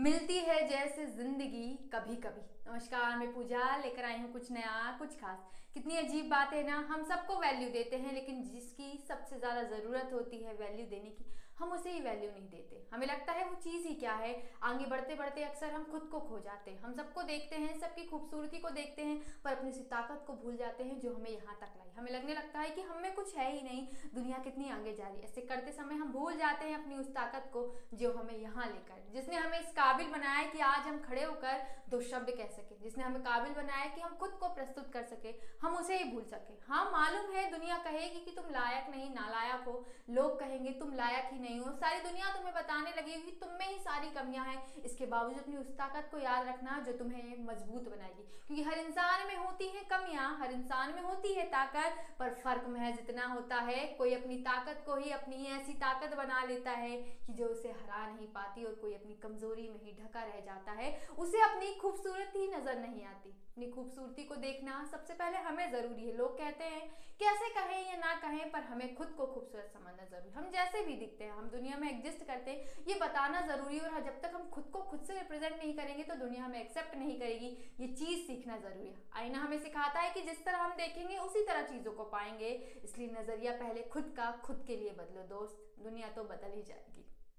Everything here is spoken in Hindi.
मिलती है जैसे ज़िंदगी कभी कभी नमस्कार, मैं पूजा लेकर आई हूँ कुछ नया, कुछ खास। कितनी अजीब बात है ना, हम सबको वैल्यू देते हैं, लेकिन जिसकी सबसे ज़्यादा ज़रूरत होती है वैल्यू देने की हम उसे ही वैल्यू नहीं देते। हमें लगता है वो चीज़ ही क्या है? आगे बढ़ते बढ़ते अक्सर हम खुद को खो जाते हैं। हम सबको देखते हैं, सबकी खूबसूरती को देखते हैं, पर अपनी उसी ताकत को भूल जाते हैं जो हमें यहाँ तक लाई। हमें लगने लगता है कि हमें कुछ है ही नहीं। दुनिया कितनी आगे जा रही है। ऐसे करते समय हम भूल जाते हैं अपनी उस ताकत को जो हमें यहाँ लेकर। जिसने हमें इस काबिल बनाया कि आज हम खड़े होकर दो शब्द कह सके। जिसने हमें काबिल बनाया कि हम खुद को प्रस्तुत कर सके। हम उसे ही भूल सके। हाँ मालूम है दुनिया कहेगी कि तुम लायक नहीं, नालायक हो। लोग कहेंगे, तुम लायक ही नहीं हो। सारी दुनिया तुम्हें बताने लगेगी तुम में ही सारी कमियाँ हैं। इसके बावजूद अपनी उस ताकत को याद रखना जो तुम्हें मज़बूत बनाएगी। क्योंकि हर इंसान में होती है कमियाँ, हर इंसान में होती है ताकत, पर फ़र्क महज इतना होता है, कोई अपनी ताकत को ही अपनी ऐसी ताकत बना लेता है कि जो उसे हरा नहीं पाती और कोई अपनी कमज़ोरी में ही ढका रह जाता है। उसे अपनी खूबसूरती नज़र नहीं आती। अपनी खूबसूरती को देखना सबसे पहले हमें ज़रूरी है। लोग कहते हैं कैसे कहें या ना कहें, पर हमें खुद को खूबसूरत समझना ज़रूरी हम जैसे भी दिखते हैं, हम दुनिया में एग्जिस्ट करते हैं, ये बताना ज़रूरी है। और जब तक हम खुद को खुद से रिप्रेजेंट नहीं करेंगे तो दुनिया हमें एक्सेप्ट नहीं करेगी। ये चीज़ सीखना ज़रूरी है। आईना हमें सिखाता है कि जिस तरह हम देखेंगे, उसी तरह चीज़ों को पाएँगे। इसलिए नज़रिया पहले खुद का, खुद के लिए बदलो। दोस्त, दुनिया तो बदल ही जाएगी।